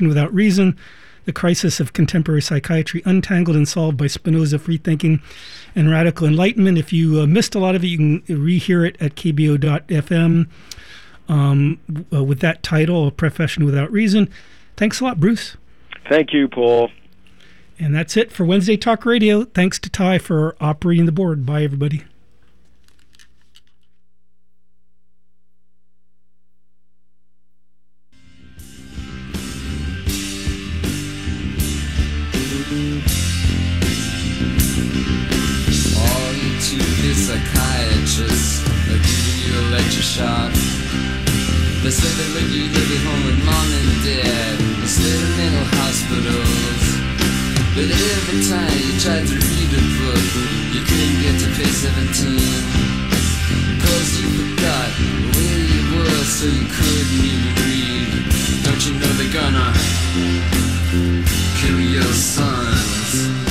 Without Reason, The Crisis of Contemporary Psychiatry, Untangled and Solved by Spinoza, Free Thinking, and Radical Enlightenment. If you uh, missed a lot of it, you can rehear it at kboo.fm um, uh, with that title, A Profession Without Reason. Thanks a lot, Bruce. Thank you, Paul. And that's it for Wednesday Talk Radio. Thanks to Ty for operating the board. Bye, everybody. Shot. They said they would you live at home with mom and dad instead of mental hospitals. But every time you tried to read a book, you couldn't get to page 17. Cause you forgot where you were, so you couldn't even read. Don't you know they're gonna kill your sons?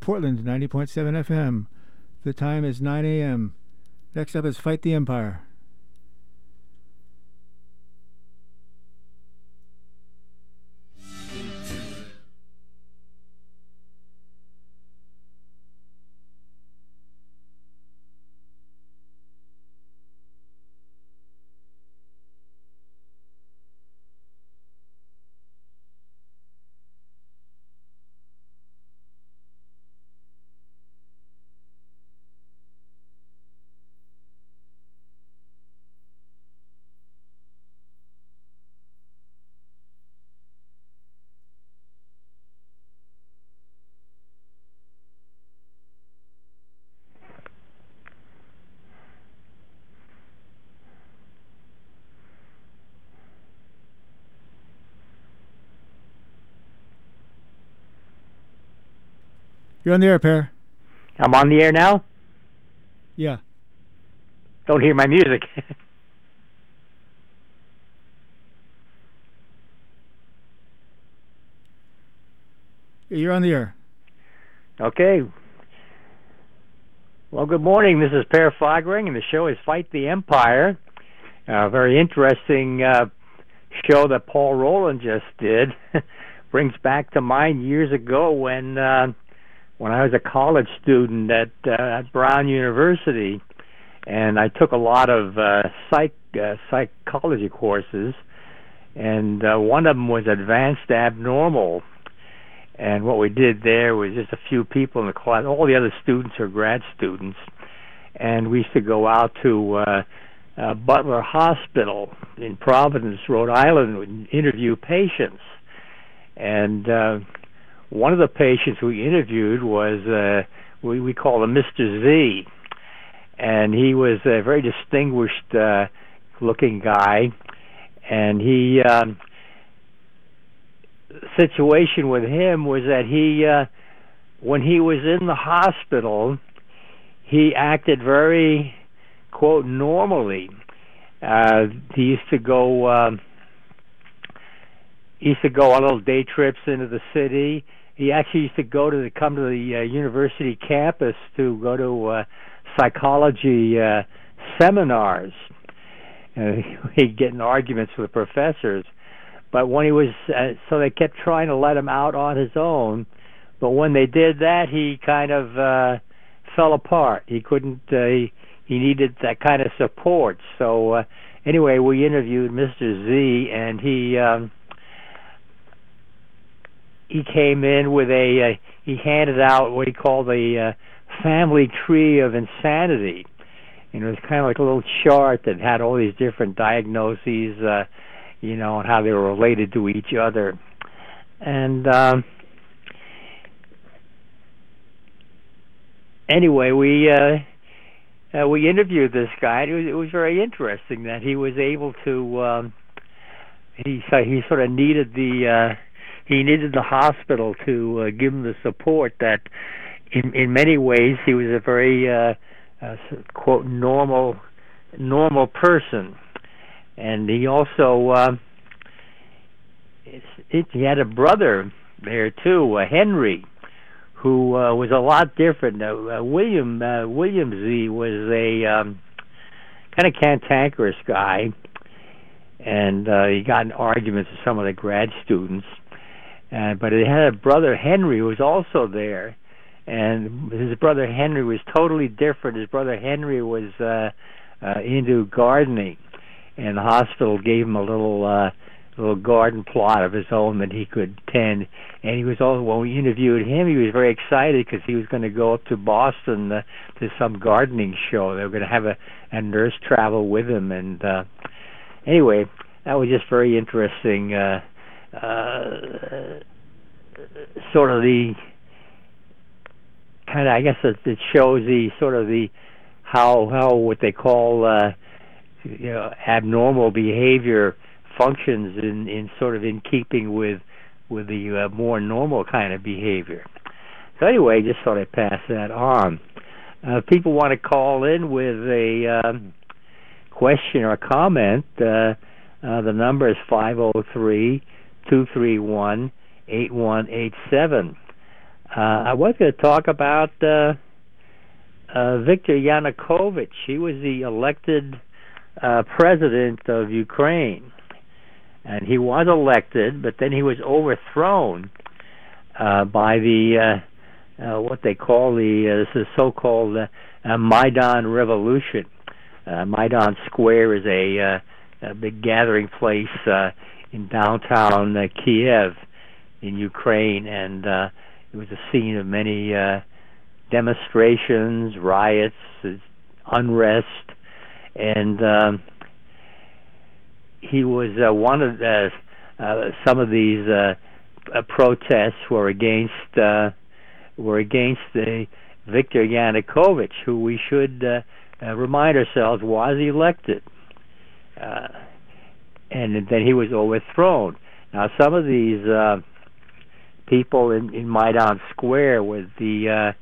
Portland 90.7 FM. The time is 9 a.m. Next up is Fight the Empire. You're on the air, Per. I'm on the air now. Yeah. Don't hear my music. You're on the air. okay. Well, good morning. This is Per Fogring, and the show is Fight the Empire. A very interesting uh, show that Paul Rowland just did. Brings back to mind years ago when uh, when I was a college student at uh, at Brown University, and I took a lot of uh, psych uh, psychology courses, and uh, one of them was advanced abnormal. And what we did there was just a few people in the class. All the other students are grad students, and we used to go out to uh, uh, Butler Hospital in Providence, Rhode Island, and interview patients. And uh, one of the patients we interviewed was uh, we we call him Mr. Z, and he was a very distinguished uh, looking guy, and he. Um, situation with him was that he, uh, when he was in the hospital, he acted very, quote, normally. Uh, he used to go. Um, he used to go on little day trips into the city. He actually used to go to the, come to the uh, university campus to go to uh, psychology uh, seminars. And he'd get in arguments with professors, but when he was uh, so they kept trying to let him out on his own. But when they did that, he kind of uh, fell apart. He couldn't. Uh, he, he needed that kind of support. So uh, anyway, we interviewed Mr. Z, and he. Um, he came in with a uh, he handed out what he called a uh, family tree of insanity and it was kind of like a little chart that had all these different diagnoses uh you know and how they were related to each other and um anyway we uh uh, we interviewed this guy. And it was, it was very interesting that he was able to. Um, he he sort of needed the uh, he needed the hospital to uh, give him the support that in in many ways he was a very uh, uh, quote normal normal person. And he also uh, it, he had a brother there too uh, Henry who uh, was a lot different. Uh, uh, William uh, William Z was a um, kind of cantankerous guy and uh, he got in arguments with some of the grad students and but it had a brother Henry who was also there, and his brother Henry was totally different. His brother Henry was uh, uh, into gardening, and the hospital gave him a little uh, little garden plot of his own that he could tend. And he was also when we interviewed him, he was very excited because he was going to go up to Boston uh, to some gardening show. They were going to have a, a nurse travel with him, and uh, anyway, that was just very interesting. Uh, sort of the kind of I guess it, it shows the sort of the how how what they call uh, you know abnormal behavior functions in in sort of in keeping with with the uh, more normal kind of behavior. So anyway, just thought I'd pass that on. Uh, people want to call in with a um, question or a comment. Uh, uh, the number is five zero oh three two three one eight one eight seven. Uh, I was going to talk about uh, uh, Viktor Yanukovych. He was the elected uh, president of Ukraine, and he was elected, but then he was overthrown uh, by the uh, uh, what they call the uh, this is so-called uh, uh, Maidan Revolution. Uh, Maidan Square is a, uh, a big gathering place uh, in downtown uh, Kiev in Ukraine, and uh, it was a scene of many uh, demonstrations, riots, unrest, and um, he was uh, one of the, uh, some of these uh, uh, protests were against uh, were against the Viktor Yanukovych, who we should uh, uh, remind ourselves was elected. Uh, and then he was overthrown. Now, some of these uh, people in, in Maidan Square with the uh,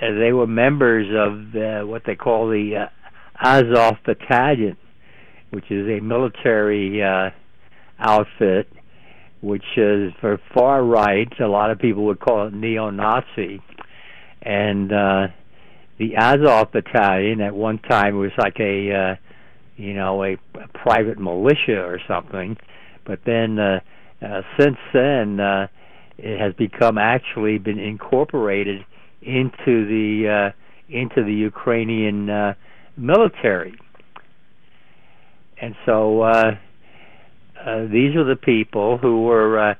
they were members of the, what they call the uh, Azov Battalion, which is a military uh, outfit, which is for far right. A lot of people would call it neo-Nazi, and uh, the Azov Battalion at one time was like a uh, you know, a, a private militia or something. But then uh, uh, since then, uh, it has become actually been incorporated into the uh, into the Ukrainian uh, military. And so uh, uh, these are the people who were uh,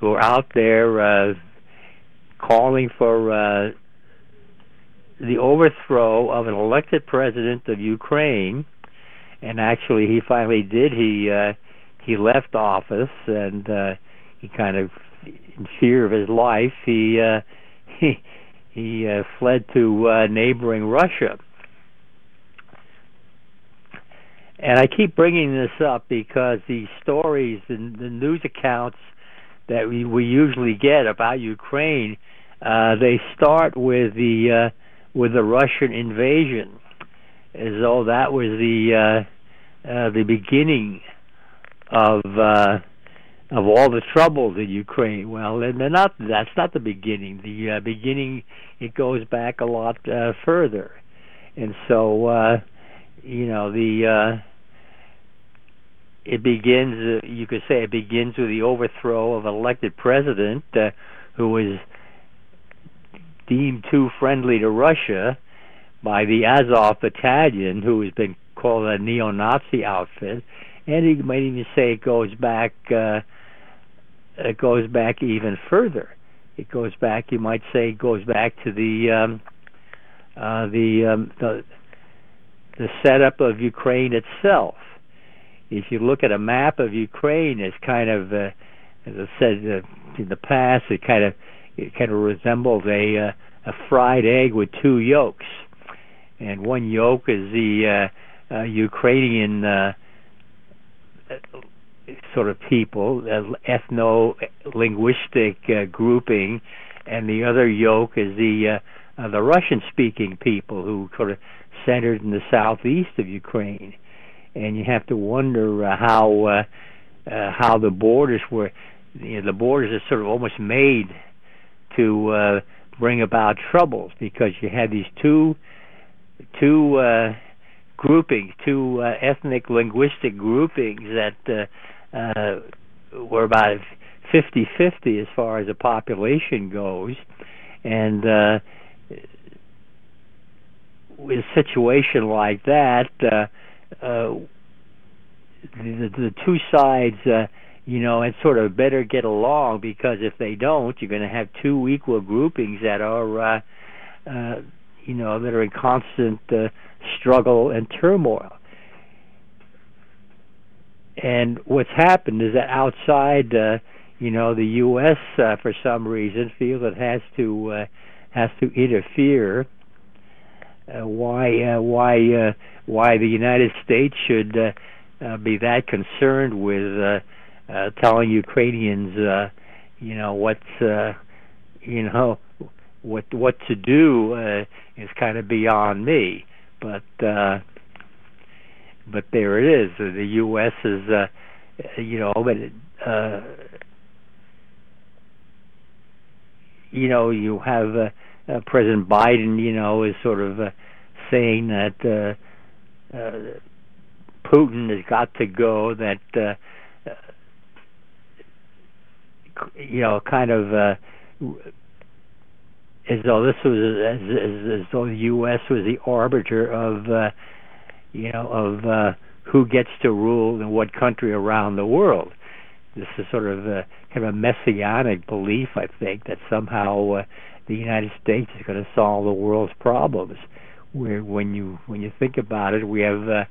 who are out there uh, calling for uh, the overthrow of an elected president of Ukraine and actually he finally did. He uh, he left office and uh, he kind of in fear of his life he uh, he he uh, fled to uh, neighboring Russia. And I keep bringing this up because the stories and the news accounts that we, we usually get about Ukraine, uh, they start with the uh, with the Russian invasion, as though that was the uh, uh, the beginning of uh, of all the troubles in Ukraine. Well, and they're not. That's not the beginning. The uh, beginning it goes back a lot uh, further, and so uh, you know the. Uh, it begins. Uh, you could say it begins with the overthrow of an elected president uh, who was deemed too friendly to Russia by the Azov Battalion, who has been called a neo-Nazi outfit, and you might even say it goes back. Uh, it goes back even further. It goes back. You might say it goes back to the um, uh, the, um, the the setup of Ukraine itself. If you look at a map of Ukraine, it's kind of, uh, as I said uh, in the past, it kind of it kind of resembles a uh, a fried egg with two yolks, and one yoke is the uh, uh, Ukrainian uh, sort of people, uh, ethno-linguistic uh, grouping, and the other yoke is the uh, the Russian-speaking people who sort of centered in the southeast of Ukraine, and you have to wonder how how the borders were. You know, the borders are sort of almost made to bring about troubles because you had these two two uh, groupings, two uh, ethnic linguistic groupings that uh, uh, we're about 50-50 as far as the population goes, and uh, with a situation like that, the, the two sides, you know, and sort of better get along because if they don't, you're going to have two equal groupings that are, uh, uh, you know, that are in constant uh, struggle and turmoil. And what's happened is that outside, uh, you know, the U.S. Uh, for some reason feels it has to uh, has to interfere. Uh, why uh, why uh, why the United States should uh, uh, be that concerned with uh, uh, telling Ukrainians, uh, you know, what's uh, you know what what to do uh, is kind of beyond me. But uh, but there it is. The U.S. is, uh, you know, but uh, you know, you have uh, uh, President Biden, you know, is sort of uh, saying that uh, uh, Putin has got to go. That uh, uh, you know, kind of. Uh, as though this was as, as, as though the U.S. was the arbiter of uh, you know, of uh, who gets to rule in what country around the world. This is sort of a kind of a messianic belief, I think, that somehow uh, the United States is going to solve the world's problems. Where when you when you think about it, we have uh,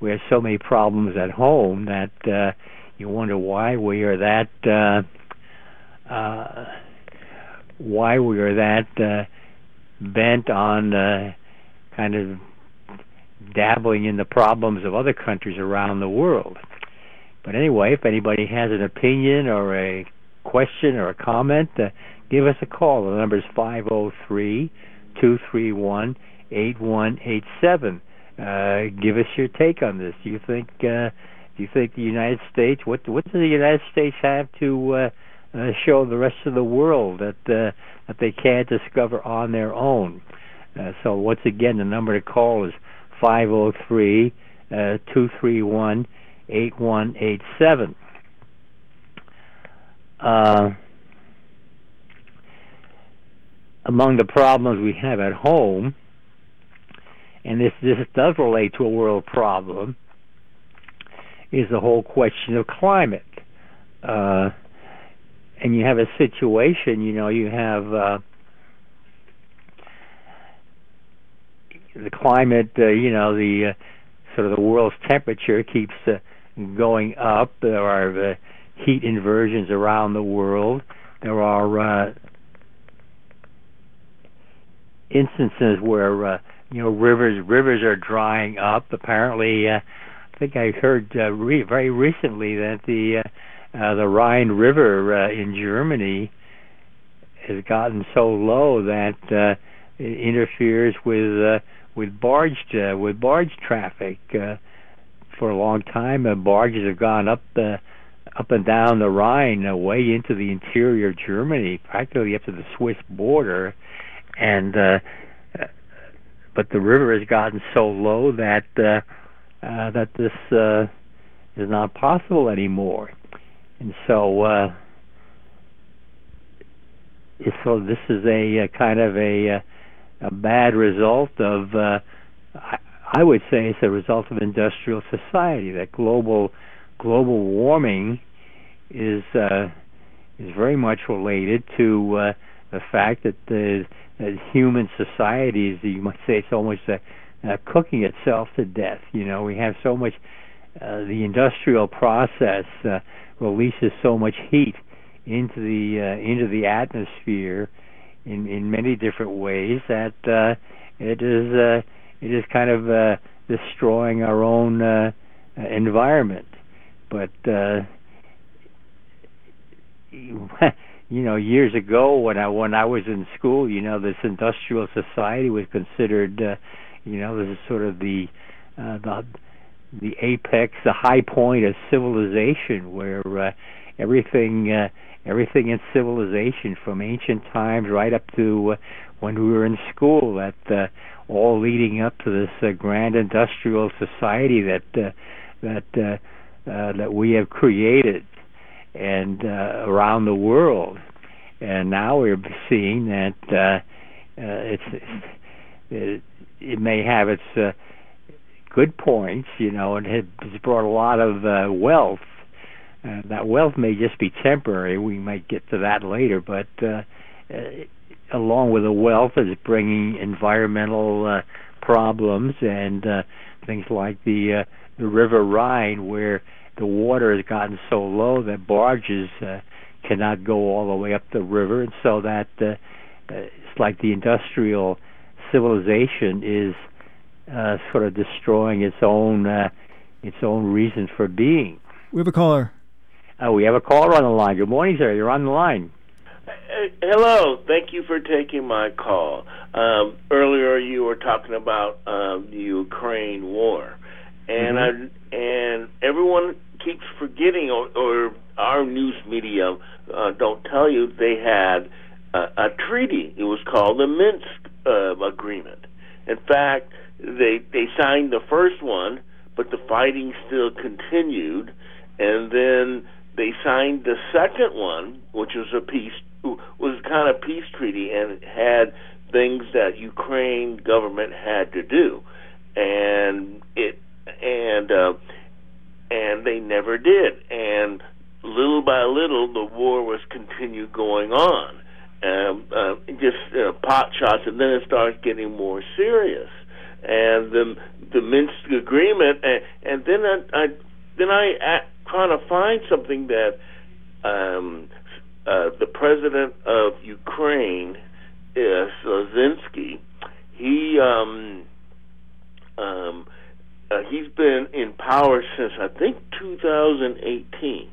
we have so many problems at home that uh, you wonder why we are that uh, uh, why we are that uh, bent on uh, kind of dabbling in the problems of other countries around the world. But anyway, if anybody has an opinion or a question or a comment, uh, give us a call. The number is 503 231 8187. Uh, give us your take on this. Do you think uh, do you think the United States what what does the United States have to uh, uh, show the rest of the world that uh, that they can't discover on their own? Uh, so once again, the number to call is 503 231 8187. Uh, among the problems we have at home, and this this does relate to a world problem, is the whole question of climate. Uh, and you have a situation, you know, you have uh, the climate, uh, you know, the uh, sort of the world's temperature keeps uh, going up. There are uh, heat inversions around the world. There are uh, instances where uh, you know rivers rivers are drying up. Apparently, uh, I think I heard uh, re- very recently that the uh, uh, the Rhine River uh, in Germany has gotten so low that uh, it interferes with uh, with barge uh, with barge traffic. Uh, for a long time, uh, barges have gone up the up and down the Rhine, uh, way into the interior of Germany, practically up to the Swiss border, and uh, uh, but the river has gotten so low that uh, uh, that this uh, is not possible anymore, and so. Uh, so this is a, a kind of a, a bad result of uh, I, would say it's a result of industrial society that global global warming is uh, is very much related to uh, the fact that the that human societies you might say it's almost uh, uh, cooking itself to death you know we have so much uh, the industrial process uh, releases so much heat into the uh, into the atmosphere in in many different ways that uh, it is uh, it is kind of uh, destroying our own uh, environment. But uh, you know, years ago when I when I was in school, you know, this industrial society was considered, uh, you know, this is sort of the uh, the the apex, the high point of civilization, where uh, everything uh, everything in civilization from ancient times right up to uh, when we were in school that uh, all leading up to this uh, grand industrial society that uh, that uh, uh, that we have created and uh, around the world. And now we're seeing that uh, uh, it's it, it may have its uh, good points you know and has brought a lot of uh, wealth uh, that wealth may just be temporary. We might get to that later, but uh, uh, along with the wealth is bringing environmental uh, problems and uh, things like the uh, the River Rhine, where the water has gotten so low that barges uh, cannot go all the way up the river, and so that uh, uh, it's like the industrial civilization is uh, sort of destroying its own uh, its own reason for being. We have a caller. Uh, we have a caller on the line. Good morning, sir. You're on the line. Hello. Thank you for taking my call. Um, earlier, you were talking about um, the Ukraine war, and Mhm. I, and everyone keeps forgetting, or, or our news media uh, don't tell you they had a, a treaty. It was called the Minsk uh, Agreement. In fact, they they signed the first one, but the fighting still continued, and then they signed the second one, which was a peace was kind of peace treaty, and it had things that Ukraine government had to do, and it and uh, and they never did, and little by little the war was continued going on, um, uh, just uh, pot shots, and then it starts getting more serious, and the the Minsk agreement, and, and then I, I then I at, trying to find something that um, uh, the president of Ukraine, uh, Zelensky, he um, um, uh, he's been in power since I think 2018,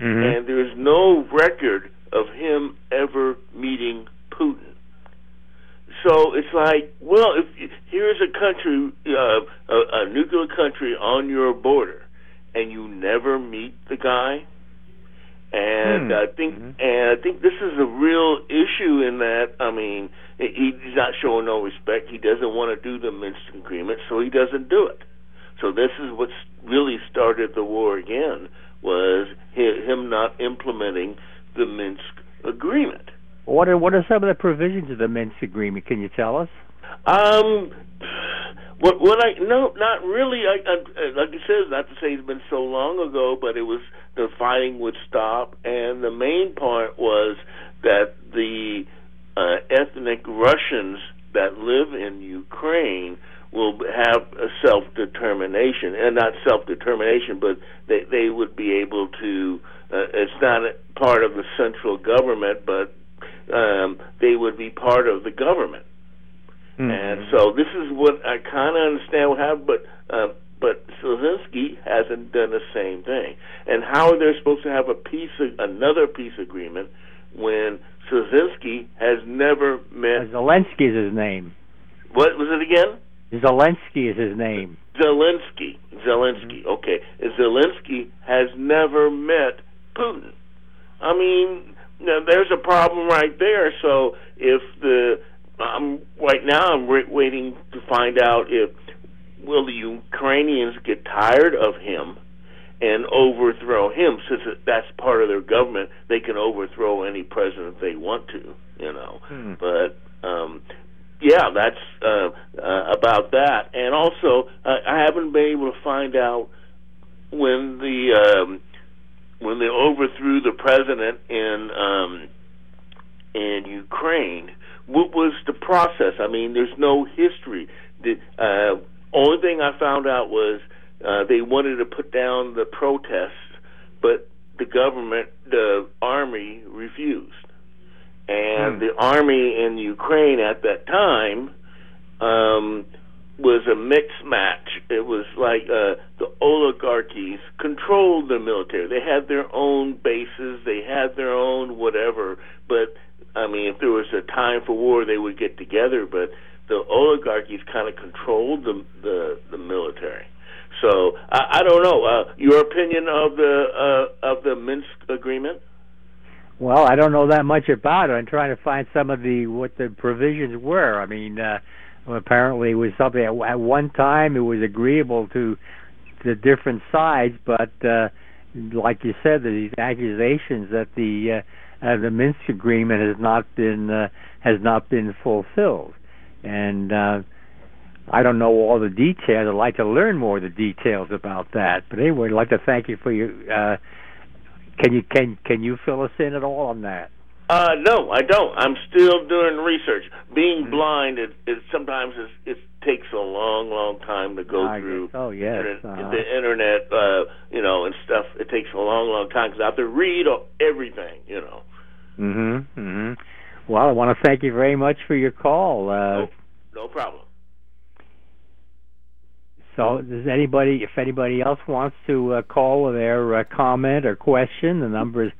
Mm-hmm. and there's no record of him ever meeting Putin. So it's like, well, if here's a country, uh, a, a nuclear country on your border, and you never meet the guy, and Hmm. I think, Mhm. and I think this is a real issue in that. I mean, he's not showing no respect. He doesn't want to do the Minsk agreement, so he doesn't do it. So this is what's really started the war again was him not implementing the Minsk agreement. What are what are some of the provisions of the Minsk agreement? Can you tell us? Um, what what I no, not really. I, I like I said, not to say it's been so long ago, but it was the fighting would stop, and the main part was that the uh, ethnic Russians that live in Ukraine will have a self determination, and not self determination, but they they would be able to. Uh, it's not part of the central government, but um, they would be part of the government Mm-hmm. And so this is what I kind of understand what happened, but uh, but Zelensky hasn't done the same thing. And how are they supposed to have a peace, another peace agreement, when Zelensky has never met? Zelensky is his name. What was it again? Zelensky is his name. Zelensky. Zelensky. Mm-hmm. Okay. Zelensky has never met Putin. I mean, now there's a problem right there. So if the I'm right now I'm re- waiting to find out if will the Ukrainians get tired of him and overthrow him since that's part of their government they can overthrow any president they want to you know hmm. but um yeah that's uh, uh about that and also uh, I haven't been able to find out when the um when they overthrew the president in um in Ukraine what was the process I mean there's no history the uh only thing I found out was uh, they wanted to put down the protests, but the government, the army, refused. And hmm. the army in Ukraine at that time um, was a mixed match. It was like uh, the oligarchies controlled the military. They had their own bases, they had their own whatever. But I mean, if there was a time for war, they would get together. But the oligarchies kind of controlled the the, the military. So I, I don't know. Uh, your opinion of the uh, of the Minsk agreement? Well, I don't know that much about it. I'm trying to find some of the what the provisions were. I mean, uh, apparently was something at, at one time it was agreeable to the different sides, but uh, like you said, these accusations that the uh, uh, the Minsk agreement has not been uh, has not been fulfilled and uh, I don't know all the details. I'd like to learn more of the details about that. But anyway, I'd like to thank you for your. Uh, can you can can you fill us in at all on that? Uh, no, I don't. I'm still doing research. Being mm-hmm. blind, it, it sometimes it takes a long, long time to go I through. Guess. Oh yes, uh-huh. the internet, uh, you know, and stuff. It takes a long, long time because I have to read everything, you know. Mhm. Mhm. Well, I want to thank you very much for your call. Uh, no, no problem. So, does anybody, if anybody else wants to uh, call with their uh, comment or question, the number is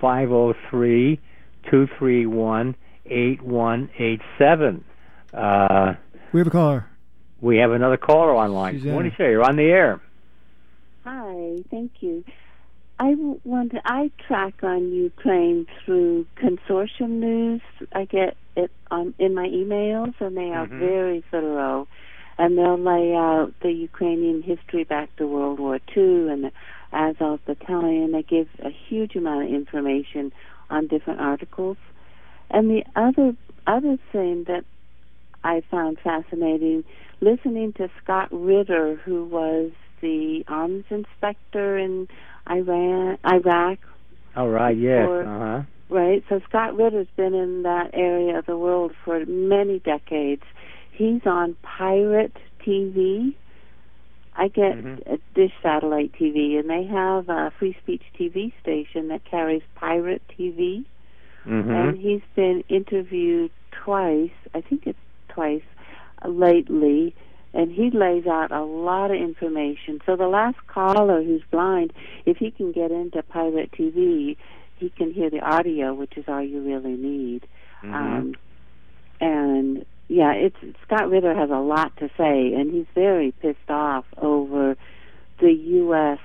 five zero oh three two three one eight one eight seven. Uh, we have a caller. We have another caller online. What do you say? You're on the air. Hi, thank you. I want to, I track on Ukraine through consortium news. I get it on in my emails, and they are mm-hmm. very thorough. And they'll lay out the Ukrainian history back to World War II and as of the Azov Battalion. They give a huge amount of information on different articles. And the other other thing that I found fascinating, listening to Scott Ritter, who was the arms inspector in Iran, Iraq. Oh right, yes, uh huh. Right. So Scott Ritter's been in that area of the world for many decades. He's on pirate TV. I get mm-hmm. Dish satellite TV, and they have a free speech TV station that carries pirate TV. Mm-hmm. And he's been interviewed twice. I think it's twice uh, lately and he lays out a lot of information. So the last caller who's blind, if he can get into pirate TV, he can hear the audio, which is all you really need. Mm-hmm. Um, and yeah, it's Scott Ritter has a lot to say, and he's very pissed off over the U.S.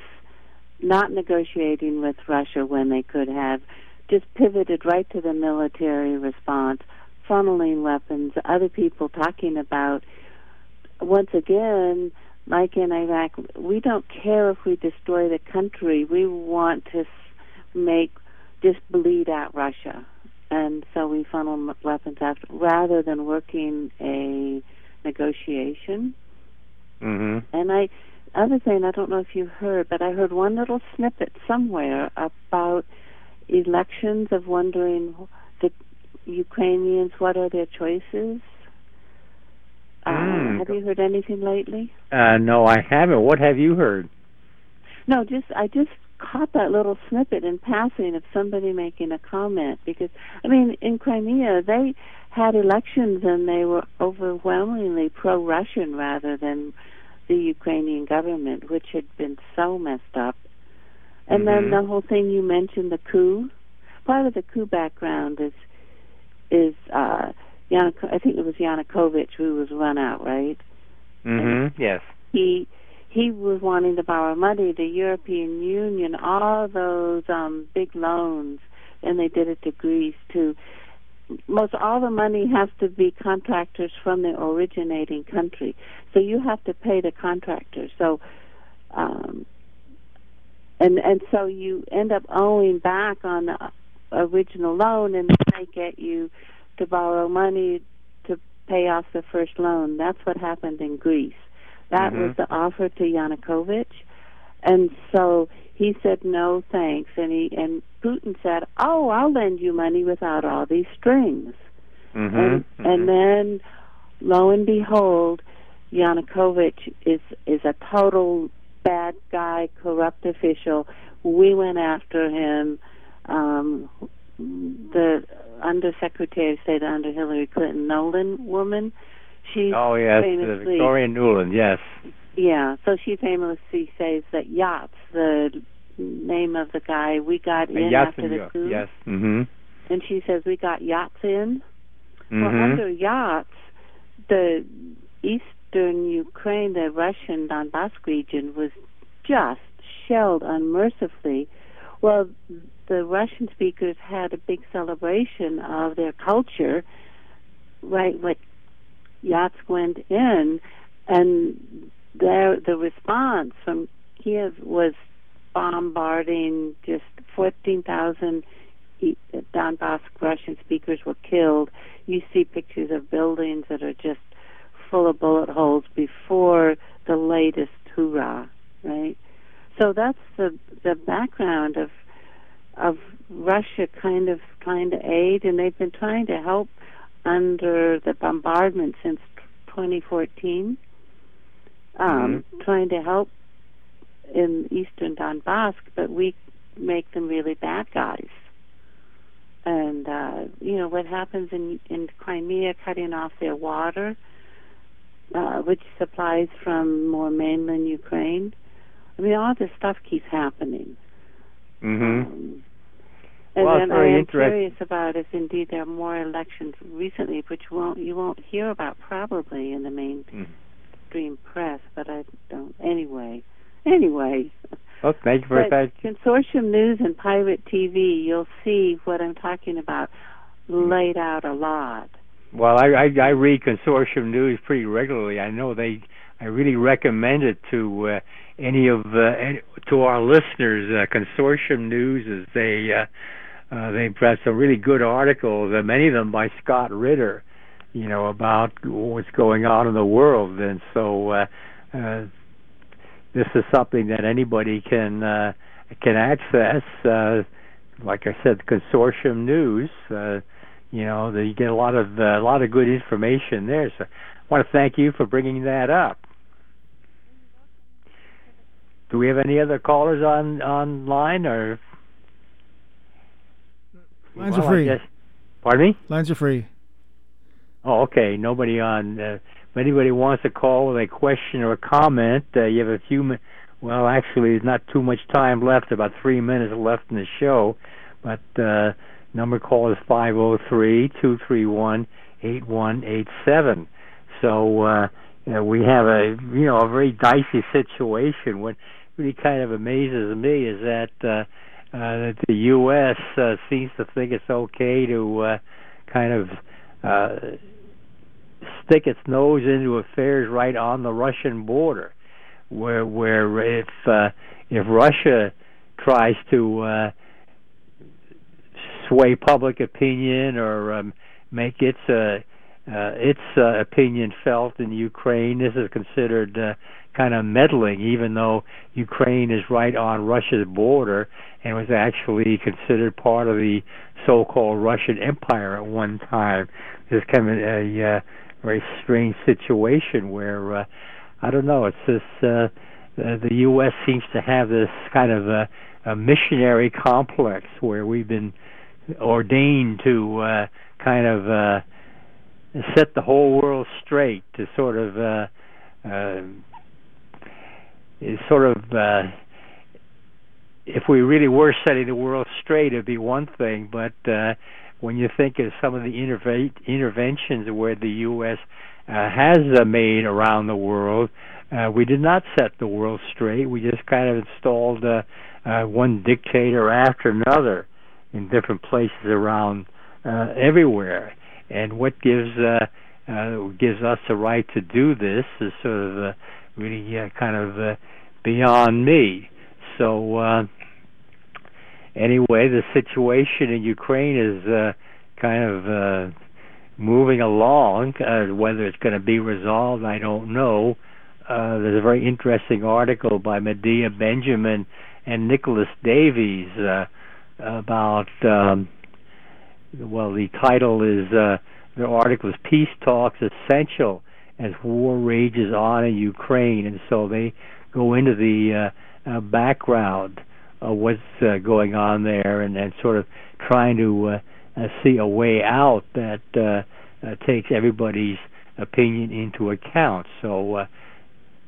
not negotiating with Russia when they could have, just pivoted right to the military response, funneling weapons. Other people talking about once again, like in Iraq, we don't care if we destroy the country. We want to make just bleed out Russia, and so we funnel weapons after rather than working a negotiation. Mm-hmm. And I, other thing, I don't know if you heard, but I heard one little snippet somewhere about elections of wondering the Ukrainians what are their choices Mm. have you heard anything lately? Uh, no, I haven't. What have you heard? No, just I just caught that little snippet in passing of somebody making a comment because I mean in Crimea they had elections and they were overwhelmingly pro-Russian rather than the Ukrainian government, which had been so messed up. And Mhm. then the whole thing you mentioned, the coup. Part of the coup background is is uh, Yanuk- I think it was Yanukovych who was run out, right? Mm-hmm. Yes. he he was wanting to borrow money the european union all those um big loans and they did it to greece too most all the money has to be contractors from the originating country. So you have to pay the contractors. So um and and so you end up owing back on the original loan and they get you to borrow money to pay off the first loan. That's what happened in greece that Mhm. was the offer to Yanukovych, and so he said no thanks, and he and Putin said, "Oh, I'll lend you money without all these strings." Mm-hmm. And and then, lo and behold, Yanukovych is is a total bad guy, corrupt official. We went after him. Um, the Undersecretary of State under Hillary Clinton, Nuland woman. She oh yes, the famously- Victoria Nuland. Yes. yeah, so she famously says that Yats, the name of the guy we got in yes. after the coup, Yes. Mm-hmm. and she says we got Yats in. Well, Mm-hmm. Well, under Yats, the eastern Ukraine, the Russian Donbass region, was just shelled unmercifully. Well, the Russian speakers had a big celebration of their culture, right? What Yats went in, and there the response from Kiev was bombarding. Just fourteen thousand Donbass Russian speakers were killed. You see pictures of buildings that are just full of bullet holes before the latest hoorah, right? So that's the the background of of Russia kind of trying to aid, and they've been trying to help under the bombardment since 2014, um, trying to help in eastern Donbass, but we make them really bad guys. And uh, you know what happens in in Crimea, cutting off their water, uh, which supplies from more mainland Ukraine. I mean, all this stuff keeps happening. Mm-hmm. Um, and Well, then very I am curious about if indeed there are more elections recently, which won't you won't hear about probably in the mainstream press. But I don't anyway. Anyway, Well, thank you for that. consortium news and pirate TV, you'll see what I'm talking about laid out a lot. Well, I, I I read consortium news pretty regularly. I know they. I really recommend it to uh, any of uh, any, to our listeners. Uh, consortium news is they uh, they've got some really good articles. Uh, many of them by Scott Ritter. You know about what's going on in the world, and so uh, uh, this is something that anybody can uh, can access. Uh, like I said, consortium news. Uh, you know, that you get a lot of uh, a lot of good information there. So, I want to thank you for bringing that up. Do we have any other callers on online or? Lines Well, are free. guess- pardon me. Lines are free. Oh, okay. Nobody on. Uh, if anybody wants to call with a question or a comment, uh, you have a few. Mi- well, actually, there's not too much time left. About three minutes left in the show, but uh, number call is five zero three two three one eight one eight seven. So uh, you know, we have a you know a very dicey situation. What really kind of amazes me is that. Uh, that the U.S. Uh, seems to think it's okay to uh, kind of uh, stick its nose into affairs right on the Russian border, where where if uh, if Russia tries to uh, sway public opinion or um, make its uh, uh, its uh, opinion felt in Ukraine, this is considered uh, kind of meddling, even though Ukraine is right on Russia's border and was actually considered part of the so-called Russian Empire at one time. This kind of a, uh very strange situation where uh, I don't know. It's this uh, the U.S. seems to have this kind of a, a missionary complex where we've been ordained to uh, kind of uh, set the whole world straight to sort of uh, uh, sort of uh, if we really were setting the world straight, it'd be one thing. But uh, when you think of some of the interve- interventions where the U.S. Uh, has uh, made around the world, uh, we did not set the world straight. We just kind of installed uh, uh, one dictator after another in different places around uh, everywhere. And what gives uh, uh, gives us the right to do this is sort of uh, really uh, kind of uh, beyond me. So uh, anyway, the situation in Ukraine is uh, kind of uh, moving along. Uh, whether it's going to be resolved, I don't know. Uh, there's a very interesting article by Medea Benjamin and Nicolas Davies uh, about. Um, well, the title is uh, the article is "Peace Talks Essential as War Rages On in Ukraine," and so they go into the uh, uh, background of what's uh, going on there, and sort of trying to uh, uh, see a way out that uh, uh, takes everybody's opinion into account. So, uh,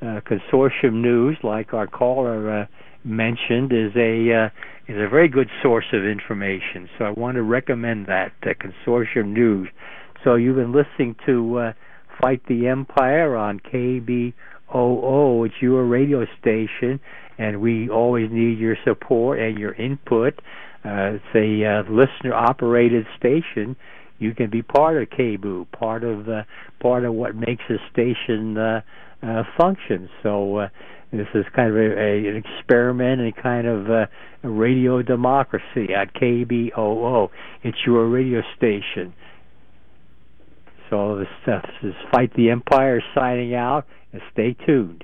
uh, consortium news, like our caller uh, mentioned, is a uh, is a very good source of information. So, I want to recommend that uh, consortium news. So, you've been listening to uh, Fight the Empire on KBOO. It's your radio station, and we always need your support and your input. Uh, it's a uh, listener-operated station. You can be part of KBOO, part of uh, part of what makes a station uh, uh, function. So uh, this is kind of a, a, an experiment and kind of uh, a radio democracy at KBOO. It's your radio station. So this, uh, this is Fight the Empire signing out, and stay tuned.